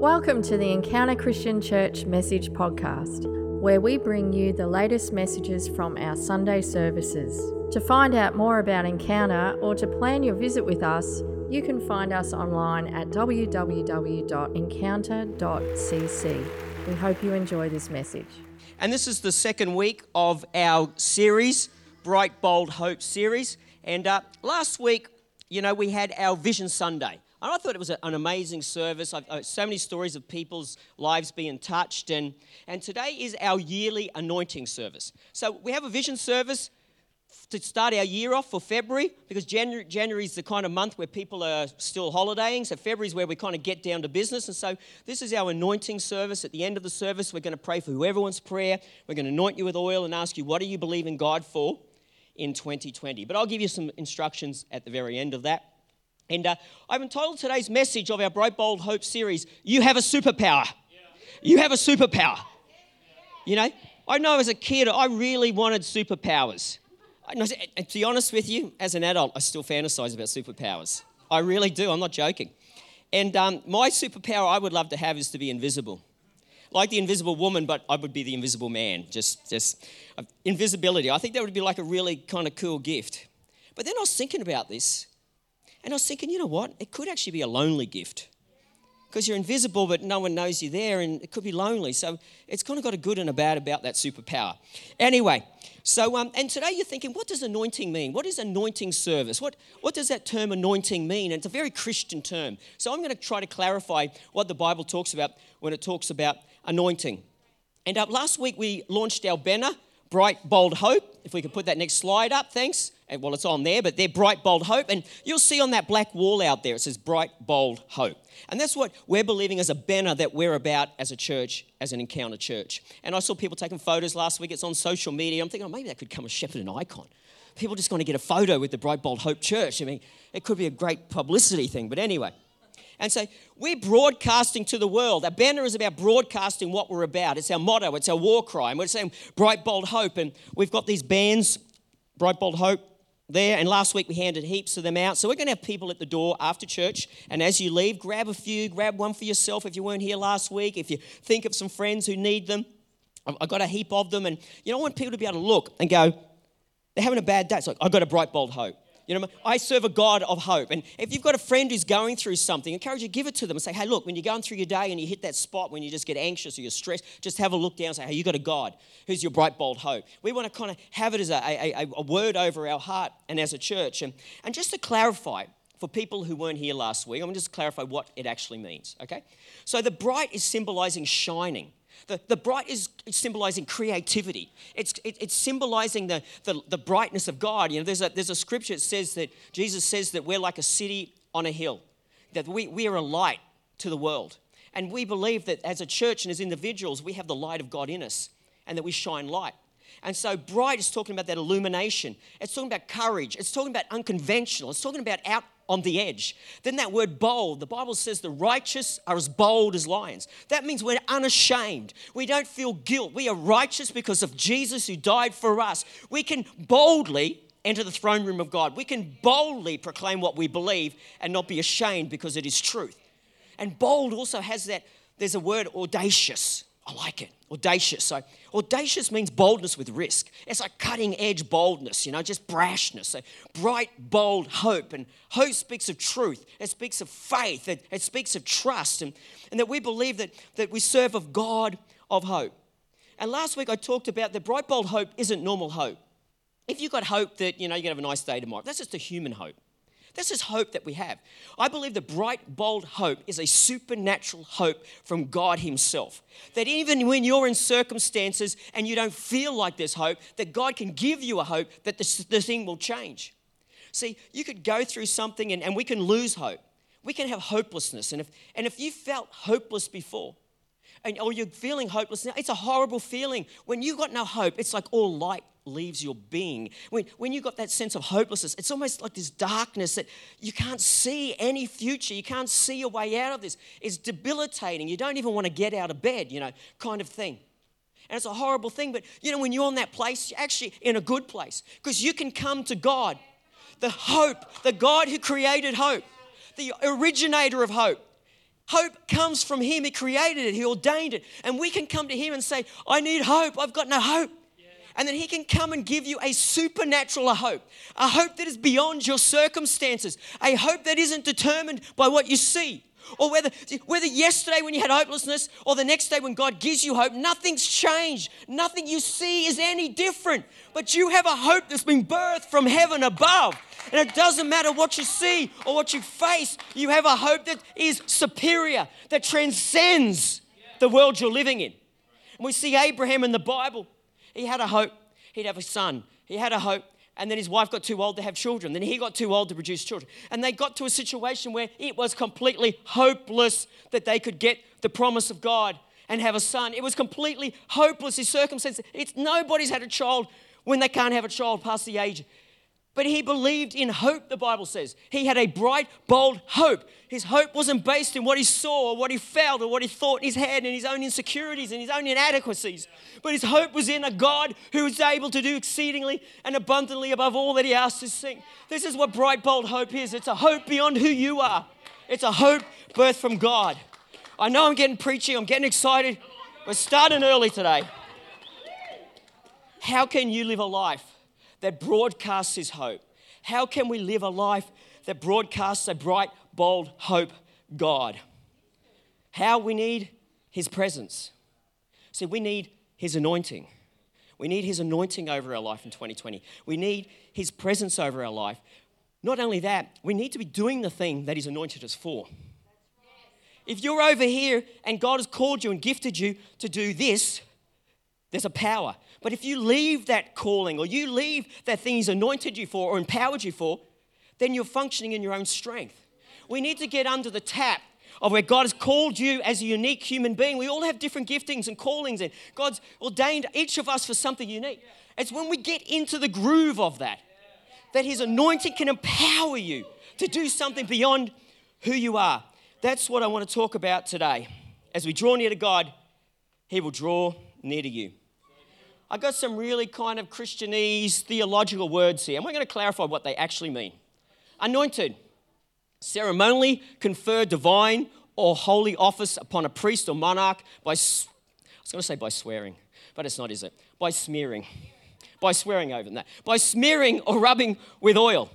Welcome to the Encounter Christian Church Message Podcast, where we bring you the latest messages from our Sunday services. To find out more about Encounter or to plan your visit with us, you can find us online at www.encounter.cc. We hope you enjoy this message. And this is the second week of our series, Bright, Bold Hope series. And uh, last week, you know, we had our Vision Sunday. And I thought it was an amazing service. I've, uh, so many stories of people's lives being touched. And, and today is our yearly anointing service. So we have a vision service to start our year off for February because January, January is the kind of month where people are still holidaying. So February is where we kind of get down to business. And so this is our anointing service. At the end of the service, we're going to pray for whoever wants prayer. We're going to anoint you with oil and ask you, what do you believe in God for in 2020? But I'll give you some instructions at the very end of that. And uh, I've entitled today's message of our Bright Bold Hope series, You Have a Superpower. You have a superpower. You know, I know as a kid, I really wanted superpowers. And to be honest with you, as an adult, I still fantasize about superpowers. I really do, I'm not joking. And um, my superpower I would love to have is to be invisible. Like the invisible woman, but I would be the invisible man. Just, just uh, invisibility. I think that would be like a really kind of cool gift. But then I was thinking about this, and I was thinking, you know what? It could actually be a lonely gift because you're invisible, but no one knows you're there, and it could be lonely. So it's kind of got a good and a bad about that superpower. Anyway, so um, and today you're thinking, what does anointing mean? What is anointing service? What what does that term anointing mean? And it's a very Christian term. So I'm going to try to clarify what the Bible talks about when it talks about anointing. And uh, last week we launched our banner, Bright Bold Hope. If we could put that next slide up, thanks well, it's on there, but they're bright, bold hope. And you'll see on that black wall out there, it says bright, bold hope. And that's what we're believing as a banner that we're about as a church, as an encounter church. And I saw people taking photos last week. It's on social media. I'm thinking, oh, maybe that could become a Shepparton icon. People just want to get a photo with the Bright, Bold Hope Church. I mean, it could be a great publicity thing. But anyway, and say, we're broadcasting to the world. Our banner is about broadcasting what we're about. It's our motto, it's our war cry. And we're saying bright, bold hope. And we've got these bands, bright, bold hope, there. And last week we handed heaps of them out. So we're going to have people at the door after church. And as you leave, grab a few, grab one for yourself if you weren't here last week. If you think of some friends who need them, I've got a heap of them. And you know, I want people to be able to look and go, they're having a bad day. It's like, I've got a bright, bold hope. You know, I serve a God of hope. And if you've got a friend who's going through something, encourage you give it to them and say, hey, look, when you're going through your day and you hit that spot when you just get anxious or you're stressed, just have a look down and say, hey, you got a God who's your bright, bold hope. We want to kind of have it as a, a, a word over our heart and as a church. And, and just to clarify, for people who weren't here last week, I'm going to just clarify what it actually means, okay? So the bright is symbolizing shining. The, the bright is symbolizing creativity. It's, it, it's symbolizing the, the, the, brightness of God. You know, there's a, there's a scripture that says that Jesus says that we're like a city on a hill, that we, we are a light to the world. And we believe that as a church and as individuals, we have the light of God in us and that we shine light. And so, bright is talking about that illumination. It's talking about courage. It's talking about unconventional. It's talking about out on the edge. Then that word bold, the Bible says the righteous are as bold as lions. That means we're unashamed. We don't feel guilt. We are righteous because of Jesus who died for us. We can boldly enter the throne room of God. We can boldly proclaim what we believe and not be ashamed because it is truth. And bold also has that, there's a word audacious. I like it. Audacious. So, audacious means boldness with risk. It's like cutting edge boldness, you know, just brashness. So, bright, bold hope. And hope speaks of truth, it speaks of faith, it, it speaks of trust, and, and that we believe that, that we serve of God of hope. And last week I talked about that bright, bold hope isn't normal hope. If you've got hope that, you know, you're going to have a nice day tomorrow, that's just a human hope. This is hope that we have. I believe the bright, bold hope is a supernatural hope from God Himself. That even when you're in circumstances and you don't feel like there's hope, that God can give you a hope that the, the thing will change. See, you could go through something and, and we can lose hope. We can have hopelessness. And if, and if you felt hopeless before, and, or you're feeling hopeless now, it's a horrible feeling. When you've got no hope, it's like all light leaves your being. When, when you've got that sense of hopelessness, it's almost like this darkness that you can't see any future. You can't see a way out of this. It's debilitating. You don't even want to get out of bed, you know, kind of thing. And it's a horrible thing, but you know, when you're in that place, you're actually in a good place because you can come to God, the hope, the God who created hope, the originator of hope. Hope comes from Him. He created it, He ordained it. And we can come to Him and say, I need hope. I've got no hope. And then He can come and give you a supernatural hope, a hope that is beyond your circumstances, a hope that isn't determined by what you see. Or whether, whether yesterday when you had hopelessness or the next day when God gives you hope, nothing's changed. Nothing you see is any different. But you have a hope that's been birthed from heaven above. And it doesn't matter what you see or what you face, you have a hope that is superior, that transcends the world you're living in. And we see Abraham in the Bible. He had a hope, he'd have a son. He had a hope and then his wife got too old to have children. Then he got too old to produce children. And they got to a situation where it was completely hopeless that they could get the promise of God and have a son. It was completely hopeless, his circumstances. It's nobody's had a child when they can't have a child past the age but he believed in hope, the Bible says. He had a bright, bold hope. His hope wasn't based in what he saw or what he felt or what he thought in his head and his own insecurities and his own inadequacies. But his hope was in a God who was able to do exceedingly and abundantly above all that he asked to sing. This is what bright, bold hope is it's a hope beyond who you are, it's a hope birthed from God. I know I'm getting preachy, I'm getting excited. We're starting early today. How can you live a life? That broadcasts his hope? How can we live a life that broadcasts a bright, bold hope God? How we need his presence. See, we need his anointing. We need his anointing over our life in 2020. We need his presence over our life. Not only that, we need to be doing the thing that he's anointed us for. If you're over here and God has called you and gifted you to do this, there's a power. But if you leave that calling or you leave that thing He's anointed you for or empowered you for, then you're functioning in your own strength. We need to get under the tap of where God has called you as a unique human being. We all have different giftings and callings, and God's ordained each of us for something unique. It's when we get into the groove of that that His anointing can empower you to do something beyond who you are. That's what I want to talk about today. As we draw near to God, He will draw near to you. I got some really kind of Christianese theological words here, and we're going to clarify what they actually mean. Anointed, ceremonially confer divine or holy office upon a priest or monarch by, I was going to say by swearing, but it's not, is it? By smearing. By swearing over that. By smearing or rubbing with oil.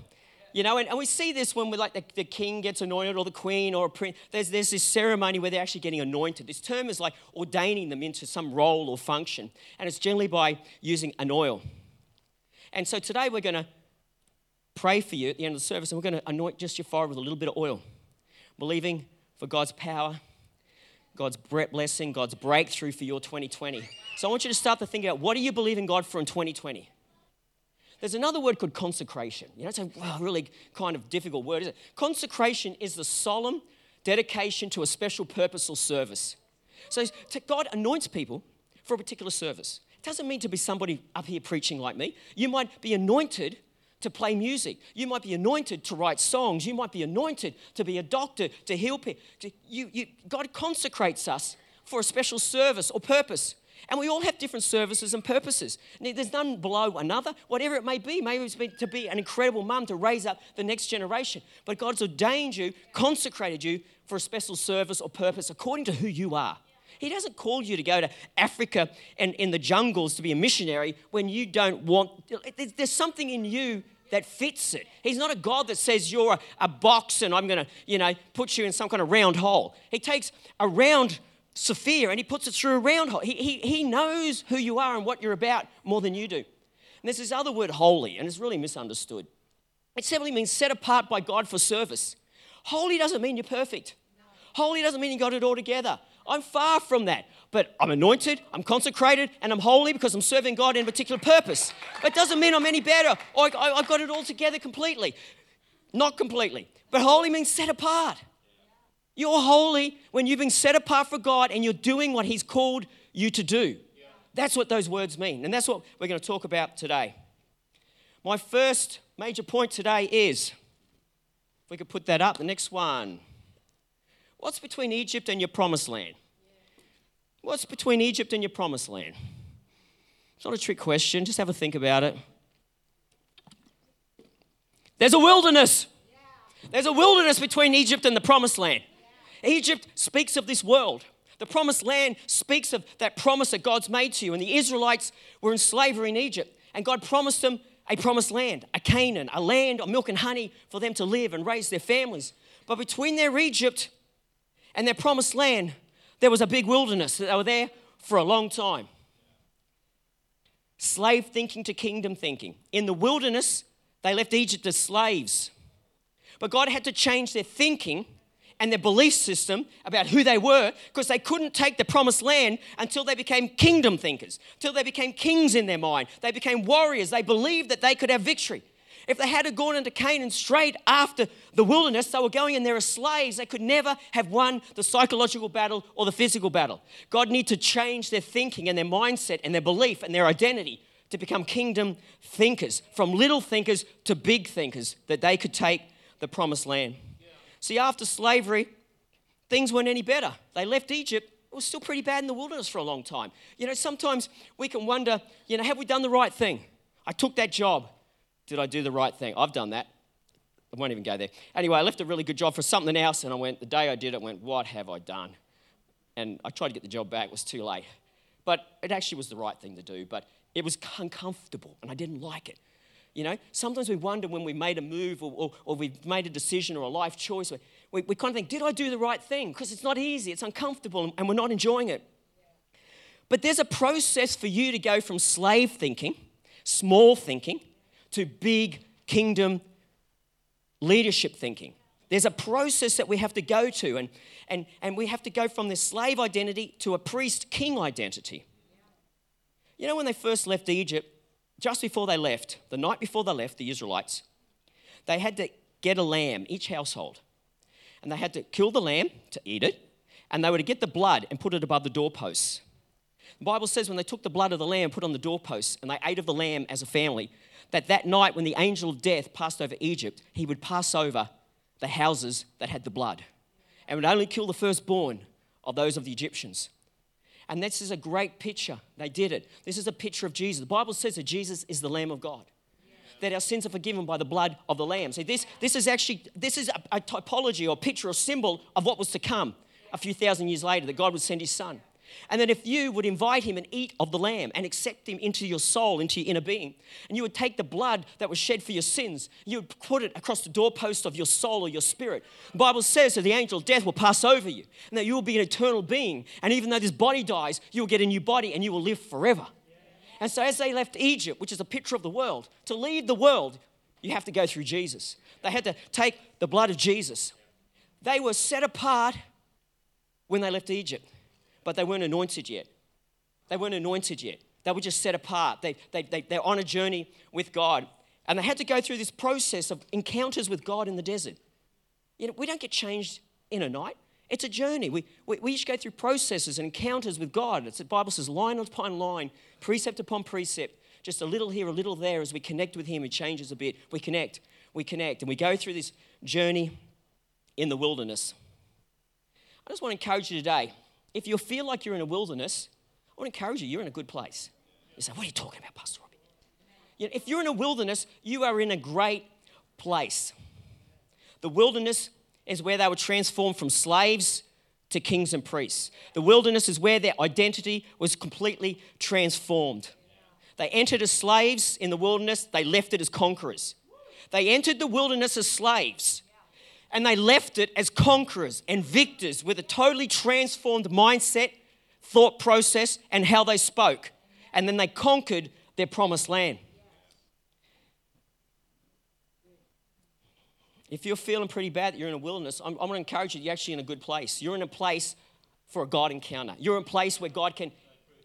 You know, and, and we see this when we like the, the king gets anointed or the queen or a prince. There's, there's this ceremony where they're actually getting anointed. This term is like ordaining them into some role or function. And it's generally by using an oil. And so today we're going to pray for you at the end of the service and we're going to anoint just your forehead with a little bit of oil, believing for God's power, God's blessing, God's breakthrough for your 2020. So I want you to start to think about what do you believe in God for in 2020? There's another word called consecration. You know, it's a really kind of difficult word, isn't it? Consecration is the solemn dedication to a special purpose or service. So God anoints people for a particular service. It doesn't mean to be somebody up here preaching like me. You might be anointed to play music. You might be anointed to write songs. You might be anointed to be a doctor, to heal people. You, you, God consecrates us for a special service or purpose. And we all have different services and purposes. There's none below another, whatever it may be. Maybe it's to be an incredible mum to raise up the next generation. But God's ordained you, consecrated you for a special service or purpose according to who you are. He doesn't call you to go to Africa and in the jungles to be a missionary when you don't want. There's something in you that fits it. He's not a God that says you're a, a box and I'm going to, you know, put you in some kind of round hole. He takes a round sphere and he puts it through a round hole. He, he, he knows who you are and what you're about more than you do. And there's this other word, holy, and it's really misunderstood. It simply means set apart by God for service. Holy doesn't mean you're perfect. Holy doesn't mean you got it all together. I'm far from that. But I'm anointed, I'm consecrated, and I'm holy because I'm serving God in a particular purpose. It doesn't mean I'm any better or I've got it all together completely. Not completely. But holy means set apart. You're holy when you've been set apart for God and you're doing what He's called you to do. That's what those words mean. And that's what we're going to talk about today. My first major point today is if we could put that up, the next one. What's between Egypt and your promised land? What's between Egypt and your promised land? It's not a trick question, just have a think about it. There's a wilderness. There's a wilderness between Egypt and the promised land. Egypt speaks of this world. The promised land speaks of that promise that God's made to you. And the Israelites were in slavery in Egypt, and God promised them a promised land, a Canaan, a land of milk and honey for them to live and raise their families. But between their Egypt and their promised land, there was a big wilderness. that They were there for a long time. Slave thinking to kingdom thinking. In the wilderness, they left Egypt as slaves. But God had to change their thinking and their belief system about who they were because they couldn't take the promised land until they became kingdom thinkers, till they became kings in their mind. They became warriors. They believed that they could have victory. If they had gone into Canaan straight after the wilderness, they were going in there as slaves. They could never have won the psychological battle or the physical battle. God needed to change their thinking and their mindset and their belief and their identity to become kingdom thinkers, from little thinkers to big thinkers, that they could take the promised land. See, after slavery, things weren't any better. They left Egypt. It was still pretty bad in the wilderness for a long time. You know, sometimes we can wonder, you know, have we done the right thing? I took that job. Did I do the right thing? I've done that. I won't even go there. Anyway, I left a really good job for something else, and I went, the day I did it, I went, what have I done? And I tried to get the job back, it was too late. But it actually was the right thing to do, but it was uncomfortable, and I didn't like it. You know, sometimes we wonder when we made a move or, or, or we've made a decision or a life choice, we, we kind of think, did I do the right thing? Because it's not easy, it's uncomfortable, and we're not enjoying it. But there's a process for you to go from slave thinking, small thinking, to big kingdom leadership thinking. There's a process that we have to go to, and, and, and we have to go from this slave identity to a priest king identity. You know, when they first left Egypt, just before they left, the night before they left, the Israelites, they had to get a lamb, each household. And they had to kill the lamb to eat it, and they were to get the blood and put it above the doorposts. The Bible says when they took the blood of the lamb, put on the doorposts, and they ate of the lamb as a family, that that night when the angel of death passed over Egypt, he would pass over the houses that had the blood and would only kill the firstborn of those of the Egyptians. And this is a great picture. They did it. This is a picture of Jesus. The Bible says that Jesus is the Lamb of God. That our sins are forgiven by the blood of the Lamb. See, this, this is actually this is a, a typology or picture or symbol of what was to come a few thousand years later, that God would send his son. And that if you would invite him and eat of the lamb and accept him into your soul, into your inner being, and you would take the blood that was shed for your sins, you would put it across the doorpost of your soul or your spirit. The Bible says that the angel of death will pass over you and that you will be an eternal being. And even though this body dies, you will get a new body and you will live forever. And so, as they left Egypt, which is a picture of the world, to lead the world, you have to go through Jesus. They had to take the blood of Jesus. They were set apart when they left Egypt but they weren't anointed yet. They weren't anointed yet. They were just set apart. They, they, they, they're on a journey with God. And they had to go through this process of encounters with God in the desert. You know, we don't get changed in a night. It's a journey. We, we, we go through processes and encounters with God. It's, the Bible says line upon line, precept upon precept, just a little here, a little there as we connect with Him. It changes a bit. We connect, we connect, and we go through this journey in the wilderness. I just want to encourage you today if you feel like you're in a wilderness, I to encourage you, you're in a good place. You say, What are you talking about, Pastor Robbie? You know, if you're in a wilderness, you are in a great place. The wilderness is where they were transformed from slaves to kings and priests. The wilderness is where their identity was completely transformed. They entered as slaves in the wilderness, they left it as conquerors. They entered the wilderness as slaves and they left it as conquerors and victors with a totally transformed mindset, thought process, and how they spoke. And then they conquered their promised land. If you're feeling pretty bad that you're in a wilderness, I'm, I'm going to encourage you, you're actually in a good place. You're in a place for a God encounter. You're in a place where God can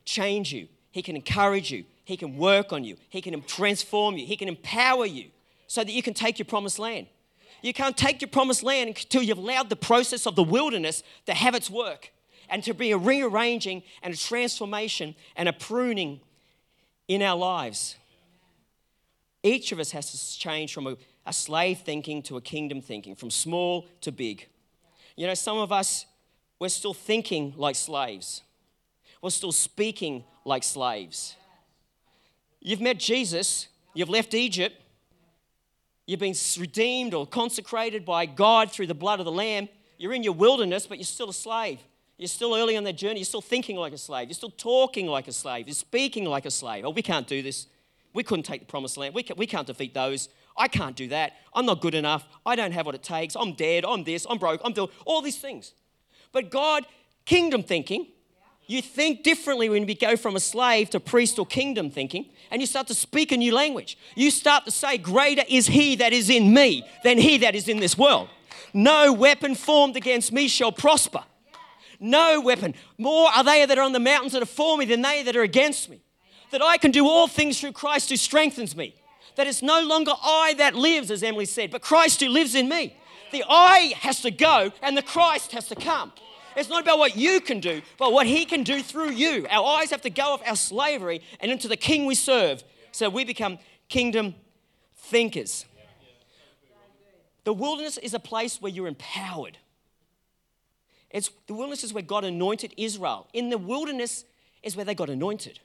change you, He can encourage you, He can work on you, He can transform you, He can empower you so that you can take your promised land. You can't take your promised land until you've allowed the process of the wilderness to have its work and to be a rearranging and a transformation and a pruning in our lives. Each of us has to change from a, a slave thinking to a kingdom thinking, from small to big. You know, some of us, we're still thinking like slaves, we're still speaking like slaves. You've met Jesus, you've left Egypt, You've been redeemed or consecrated by God through the blood of the Lamb. You're in your wilderness, but you're still a slave. You're still early on that journey. You're still thinking like a slave. You're still talking like a slave. You're speaking like a slave. Oh, we can't do this. We couldn't take the promised land. We, can, we can't defeat those. I can't do that. I'm not good enough. I don't have what it takes. I'm dead. I'm this. I'm broke. I'm doing all these things. But God, kingdom thinking, you think differently when you go from a slave to priest or kingdom thinking, and you start to speak a new language. You start to say, Greater is he that is in me than he that is in this world. No weapon formed against me shall prosper. No weapon. More are they that are on the mountains that are for me than they that are against me. That I can do all things through Christ who strengthens me. That it's no longer I that lives, as Emily said, but Christ who lives in me. The I has to go and the Christ has to come. It's not about what you can do, but what He can do through you. Our eyes have to go off our slavery and into the King we serve so we become kingdom thinkers. The wilderness is a place where you're empowered. It's, the wilderness is where God anointed Israel. In the wilderness is where they got anointed.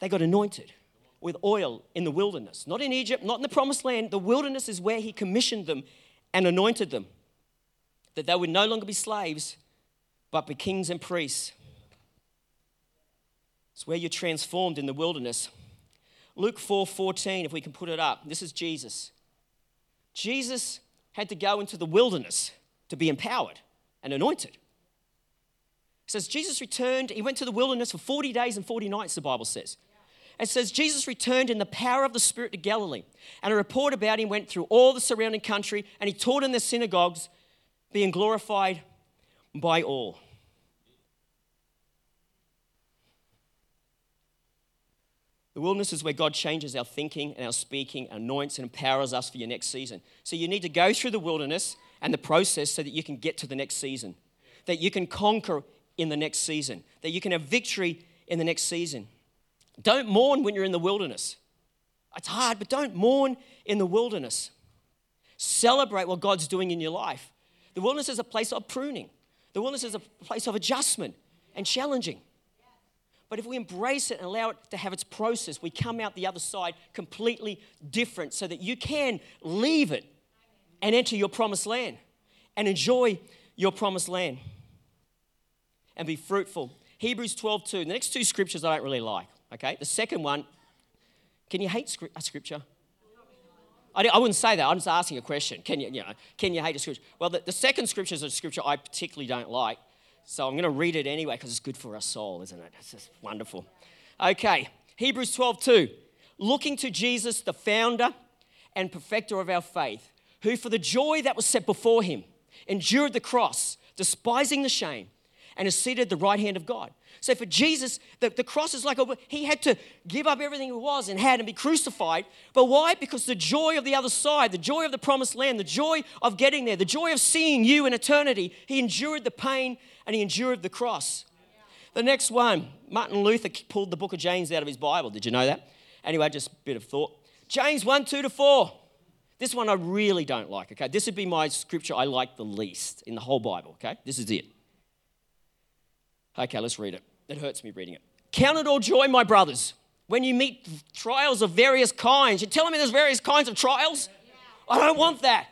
They got anointed with oil in the wilderness, not in Egypt, not in the promised land. The wilderness is where He commissioned them and anointed them, that they would no longer be slaves, but be kings and priests. It's where you're transformed in the wilderness. Luke 4 14, if we can put it up. This is Jesus. Jesus had to go into the wilderness to be empowered and anointed. It says Jesus returned, he went to the wilderness for 40 days and 40 nights, the Bible says. It says Jesus returned in the power of the Spirit to Galilee, and a report about him went through all the surrounding country, and he taught in the synagogues, being glorified by all. The wilderness is where God changes our thinking and our speaking, anoints and empowers us for your next season. So you need to go through the wilderness and the process so that you can get to the next season, that you can conquer in the next season, that you can have victory in the next season. Don't mourn when you're in the wilderness. It's hard, but don't mourn in the wilderness. Celebrate what God's doing in your life. The wilderness is a place of pruning, the wilderness is a place of adjustment and challenging. But if we embrace it and allow it to have its process, we come out the other side completely different so that you can leave it and enter your promised land and enjoy your promised land and be fruitful. Hebrews 12 2. The next two scriptures I don't really like. Okay, the second one, can you hate a uh, scripture? I wouldn't say that. I'm just asking a question. Can you, you know, can you hate a scripture? Well, the, the second scripture is a scripture I particularly don't like. So I'm going to read it anyway because it's good for our soul, isn't it? It's just wonderful. Okay, Hebrews 12 2. Looking to Jesus, the founder and perfecter of our faith, who for the joy that was set before him endured the cross, despising the shame, and is seated at the right hand of God. So for Jesus, the, the cross is like a, he had to give up everything he was and had and be crucified. But why? Because the joy of the other side, the joy of the promised land, the joy of getting there, the joy of seeing you in eternity, he endured the pain and he endured the cross. The next one, Martin Luther pulled the book of James out of his Bible. Did you know that? Anyway, just a bit of thought. James 1 2 to 4. This one I really don't like, okay? This would be my scripture I like the least in the whole Bible, okay? This is it. Okay, let's read it. It hurts me reading it. Count it all joy, my brothers, when you meet trials of various kinds. You're telling me there's various kinds of trials? I don't want that.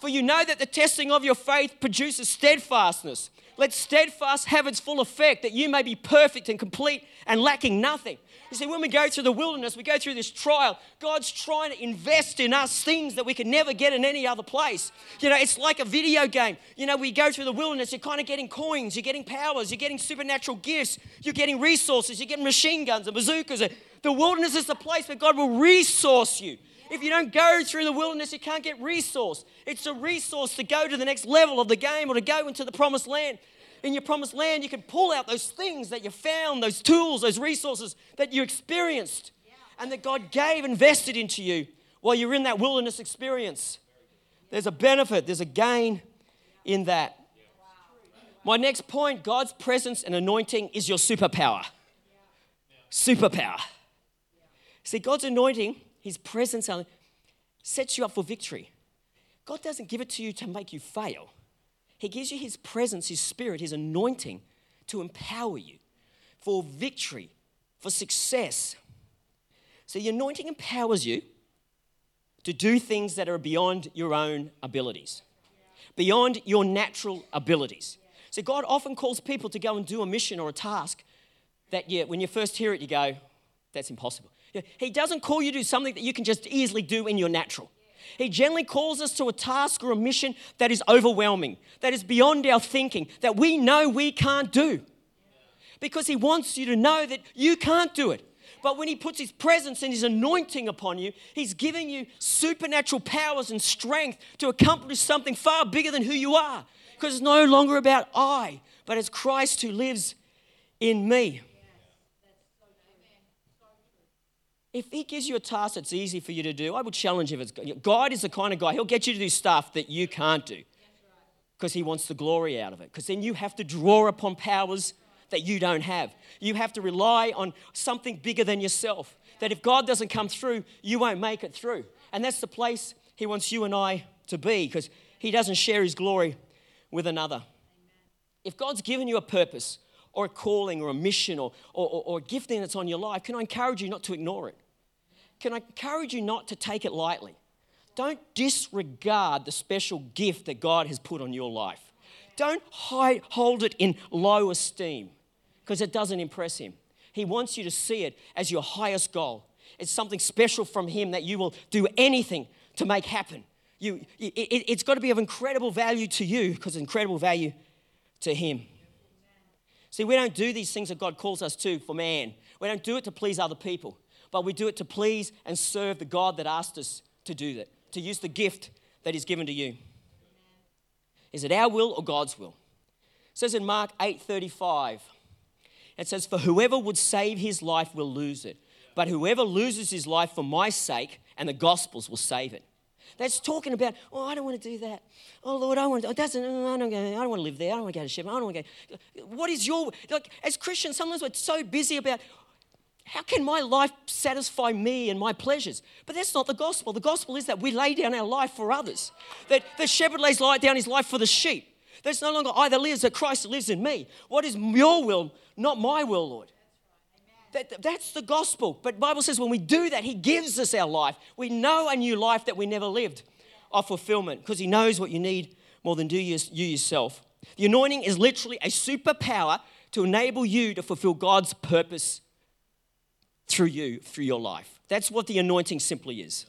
For you know that the testing of your faith produces steadfastness. Let steadfast have its full effect, that you may be perfect and complete and lacking nothing. You see, when we go through the wilderness, we go through this trial, God's trying to invest in us things that we can never get in any other place. You know, it's like a video game. You know, we go through the wilderness, you're kind of getting coins, you're getting powers, you're getting supernatural gifts, you're getting resources, you're getting machine guns and bazookas. The wilderness is the place where God will resource you. If you don't go through the wilderness, you can't get resource. It's a resource to go to the next level of the game or to go into the promised land. In your promised land, you can pull out those things that you found, those tools, those resources that you experienced and that God gave, invested into you while you're in that wilderness experience. There's a benefit, there's a gain in that. My next point God's presence and anointing is your superpower. Superpower. See, God's anointing his presence sets you up for victory. God doesn't give it to you to make you fail. He gives you His presence, His Spirit, His anointing to empower you for victory, for success. So the anointing empowers you to do things that are beyond your own abilities. beyond your natural abilities. So God often calls people to go and do a mission or a task that you, when you first hear it, you go, that's impossible. He doesn't call you to do something that you can just easily do in your natural. He generally calls us to a task or a mission that is overwhelming, that is beyond our thinking, that we know we can't do. Because He wants you to know that you can't do it. But when He puts His presence and His anointing upon you, He's giving you supernatural powers and strength to accomplish something far bigger than who you are. Because it's no longer about I, but it's Christ who lives in me. If he gives you a task that's easy for you to do, I would challenge if it's God is the kind of guy, he'll get you to do stuff that you can't do because he wants the glory out of it. Because then you have to draw upon powers that you don't have. You have to rely on something bigger than yourself. That if God doesn't come through, you won't make it through. And that's the place he wants you and I to be because he doesn't share his glory with another. If God's given you a purpose or a calling or a mission or, or, or, a gifting that's on your life, can I encourage you not to ignore it? Can I encourage you not to take it lightly? Don't disregard the special gift that God has put on your life. Don't hide, hold it in low esteem because it doesn't impress Him. He wants you to see it as your highest goal. It's something special from Him that you will do anything to make happen. You, it, has got to be of incredible value to you because incredible value to Him. See, we don't do these things that God calls us to for man. We don't do it to please other people but we do it to please and serve the God that asked us to do that, to use the gift that is given to you. Is it our will or God's will? It says in Mark 8:35, it says, For whoever would save his life will lose it, but whoever loses his life for my sake and the gospel's will save it. That's talking about, oh, I don't want to do that. Oh, Lord, I want to, doesn't, I don't, I don't want to live there. I don't want to go to Shepard. I don't want to go. What is your, like, as Christians, sometimes we're so busy about, how can my life satisfy me and my pleasures? But that's not the gospel. The gospel is that we lay down our life for others. That the shepherd lays down his life for the sheep. There's no longer I that lives, that Christ lives in me. What is your will, not my will, Lord? That, that's the gospel. But Bible says when we do that, He gives us our life. We know a new life that we never lived of fulfillment because He knows what you need more than do you, you yourself. The anointing is literally a superpower to enable you to fulfill God's purpose through you, through your life. That's what the anointing simply is.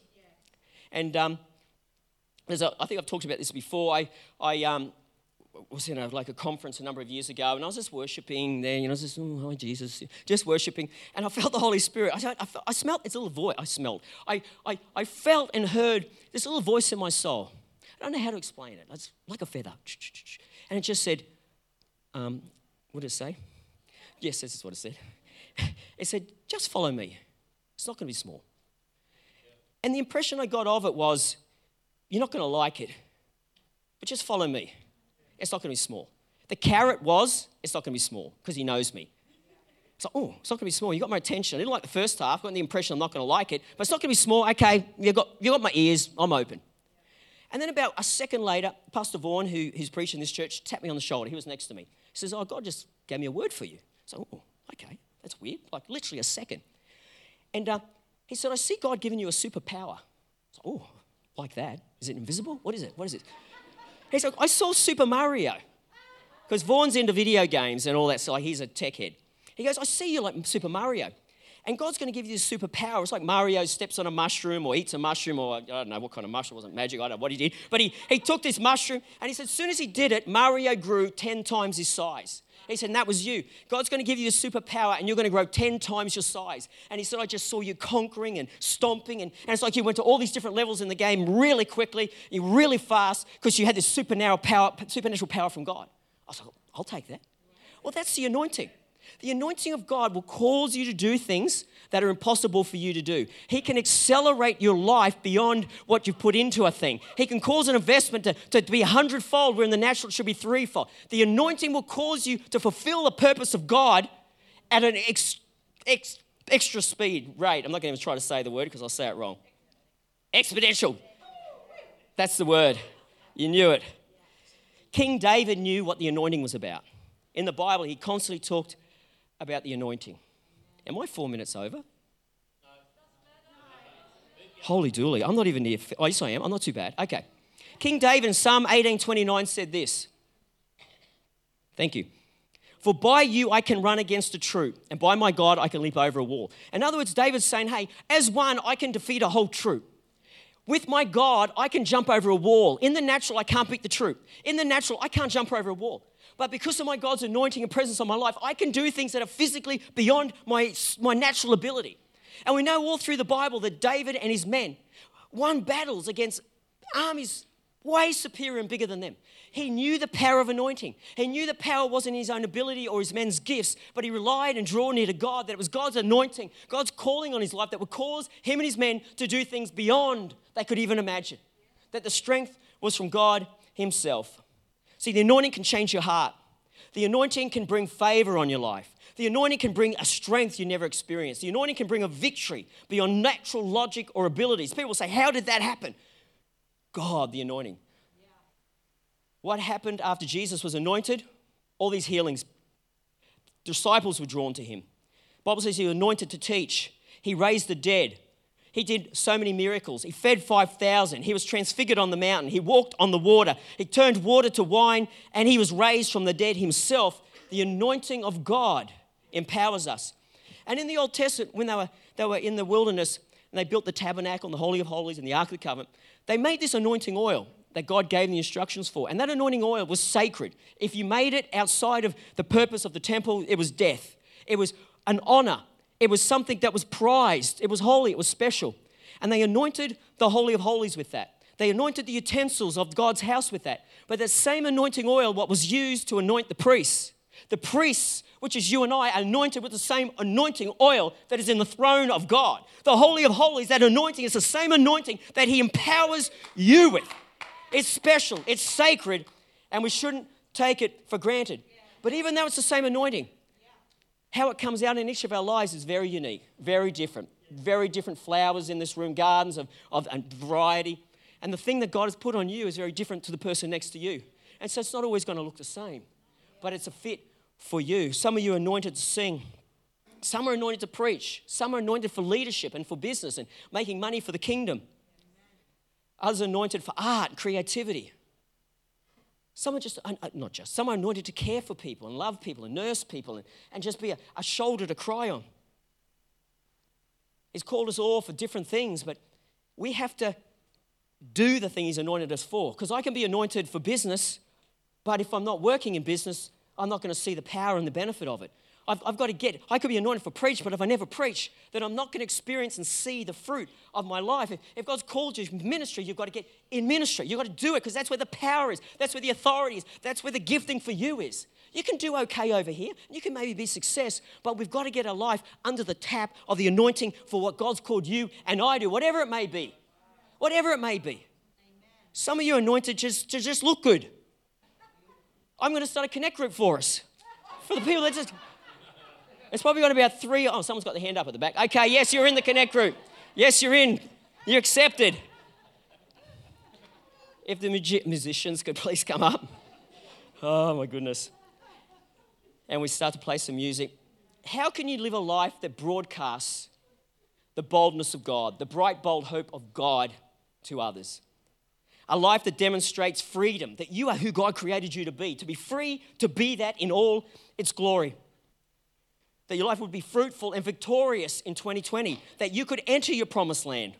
And um, there's a, I think I've talked about this before. I, I um, was in a, like a conference a number of years ago, and I was just worshiping there. You know, I was just, oh, hi, Jesus, just worshiping. And I felt the Holy Spirit. I, I, I smelled this little voice. I smelled. I, I, I felt and heard this little voice in my soul. I don't know how to explain it. It's like a feather. And it just said, um, what did it say? Yes, this is what it said. It said, just follow me. It's not going to be small. And the impression I got of it was, you're not going to like it, but just follow me. It's not going to be small. The carrot was, it's not going to be small because he knows me. It's like, oh, it's not going to be small. You got my attention. I didn't like the first half. I got the impression I'm not going to like it, but it's not going to be small. Okay, you got, you got my ears. I'm open. And then about a second later, Pastor Vaughan, who, who's preaching this church, tapped me on the shoulder. He was next to me. He says, oh, God just gave me a word for you. So, oh, okay. That's weird. Like literally a second. And uh, he said, I see God giving you a superpower. So, oh, like that? Is it invisible? What is it? What is it? He said, I saw Super Mario. Because Vaughan's into video games and all that, so like he's a tech head. He goes, I see you like Super Mario. And God's going to give you this superpower. It's like Mario steps on a mushroom or eats a mushroom, or I don't know what kind of mushroom, it wasn't magic, I don't know what he did. But he, he took this mushroom and he said, as soon as he did it, Mario grew 10 times his size. He said, that was you. God's going to give you a superpower and you're going to grow 10 times your size. And he said, I just saw you conquering and stomping. And, and it's like you went to all these different levels in the game really quickly, really fast, because you had this supernatural power, supernatural power from God. I was like, I'll take that. Well, that's the anointing. The anointing of God will cause you to do things that are impossible for you to do. He can accelerate your life beyond what you've put into a thing. He can cause an investment to, to be a hundredfold where in the natural it should be threefold. The anointing will cause you to fulfill the purpose of God at an ex, ex, extra speed rate. I'm not going to even try to say the word because I'll say it wrong. Exponential. That's the word. You knew it. King David knew what the anointing was about. In the Bible, he constantly talked about the anointing. Am I four minutes over? Holy dooly. I'm not even near. Oh, yes, I am. I'm not too bad. Okay. King David in Psalm 18:29 said this. Thank you. For by you I can run against a troop, and by my God I can leap over a wall. In other words, David's saying, hey, as one, I can defeat a whole troop. With my God, I can jump over a wall. In the natural, I can't beat the troop. In the natural, I can't jump over a wall. But because of my God's anointing and presence on my life, I can do things that are physically beyond my, my natural ability. And we know all through the Bible that David and his men won battles against armies way superior and bigger than them. He knew the power of anointing. He knew the power wasn't his own ability or his men's gifts, but he relied and drew near to God, that it was God's anointing, God's calling on his life that would cause him and his men to do things beyond they could even imagine. That the strength was from God himself. See, the anointing can change your heart. The anointing can bring favor on your life. The anointing can bring a strength you never experienced. The anointing can bring a victory beyond natural logic or abilities. People say, How did that happen? God, the anointing. What happened after Jesus was anointed? All these healings. Disciples were drawn to him. Bible says he was anointed to teach. He raised the dead. He did so many miracles. He fed 5,000. He was transfigured on the mountain. He walked on the water. He turned water to wine and he was raised from the dead himself. The anointing of God empowers us. And in the Old Testament, when they were, they were in the wilderness and they built the tabernacle and the Holy of Holies and the Ark of the Covenant, they made this anointing oil that God gave the instructions for. And that anointing oil was sacred. If you made it outside of the purpose of the temple, it was death. It was an honor. It was something that was prized. It was holy. It was special. And they anointed the Holy of Holies with that. They anointed the utensils of God's house with that. But that same anointing oil, what was used to anoint the priests, the priests, which is you and I, anointed with the same anointing oil that is in the throne of God. The Holy of Holies, that anointing is the same anointing that He empowers you with. It's special, it's sacred, and we shouldn't take it for granted. But even though it's the same anointing, how it comes out in each of our lives is very unique, very different. Very different flowers in this room, gardens of, of variety. And the thing that God has put on you is very different to the person next to you. And so it's not always going to look the same, but it's a fit for you. Some of you are anointed to sing. Some are anointed to preach. Some are anointed for leadership and for business and making money for the kingdom others anointed for art, creativity. Some are just, uh, not just, some are anointed to care for people and love people and nurse people and, and just be a, a shoulder to cry on. He's called us all for different things, but we have to do the thing He's anointed us for. Because I can be anointed for business, but if I'm not working in business, I'm not going to see the power and the benefit of it. I've, I've got to get, I could be anointed for preach, but if I never preach, then I'm not going to experience and see the fruit of my life. If, if God's called you to ministry, you've got to get in ministry. You've got to do it because that's where the power is, that's where the authority is, that's where the gifting for you is. You can do okay over here, you can maybe be success, but we've got to get our life under the tap of the anointing for what God's called you and I do, whatever it may be. Whatever it may be. Some of you anointed just, to just look good. I'm going to start a connect group for us. For the people that just it's probably got about three. Oh, someone's got the hand up at the back. Okay, yes, you're in the Connect group. Yes, you're in. You're accepted. If the musicians could please come up. Oh, my goodness. And we start to play some music. How can you live a life that broadcasts the boldness of God, the bright, bold hope of God to others? A life that demonstrates freedom, that you are who God created you to be, to be free to be that in all its glory that your life would be fruitful and victorious in 2020, that you could enter your promised land.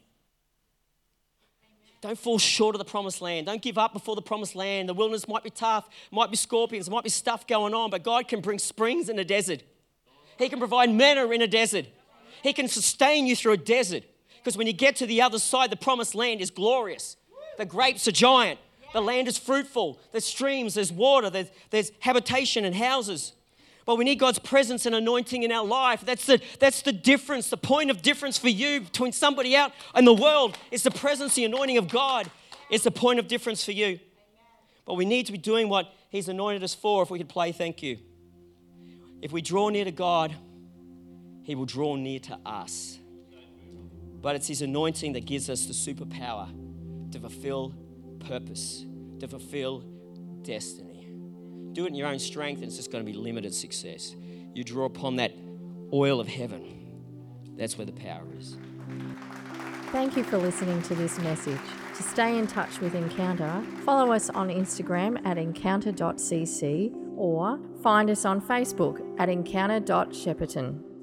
Don't fall short of the promised land. Don't give up before the promised land. The wilderness might be tough, might be scorpions, might be stuff going on, but God can bring springs in a desert. He can provide manna in a desert. He can sustain you through a desert. Because when you get to the other side, the promised land is glorious. The grapes are giant. The land is fruitful. There's streams, there's water, there's, there's habitation and houses. But we need God's presence and anointing in our life. That's the, that's the difference. The point of difference for you between somebody out in the world is the presence, the anointing of God. It's the point of difference for you. But we need to be doing what He's anointed us for if we could play thank you. If we draw near to God, He will draw near to us. But it's His anointing that gives us the superpower to fulfill purpose, to fulfill destiny do it in your own strength, and it's just going to be limited success. You draw upon that oil of heaven. That's where the power is. Thank you for listening to this message. To stay in touch with Encounter, follow us on Instagram at encounter.cc or find us on Facebook at encounter.shepperton.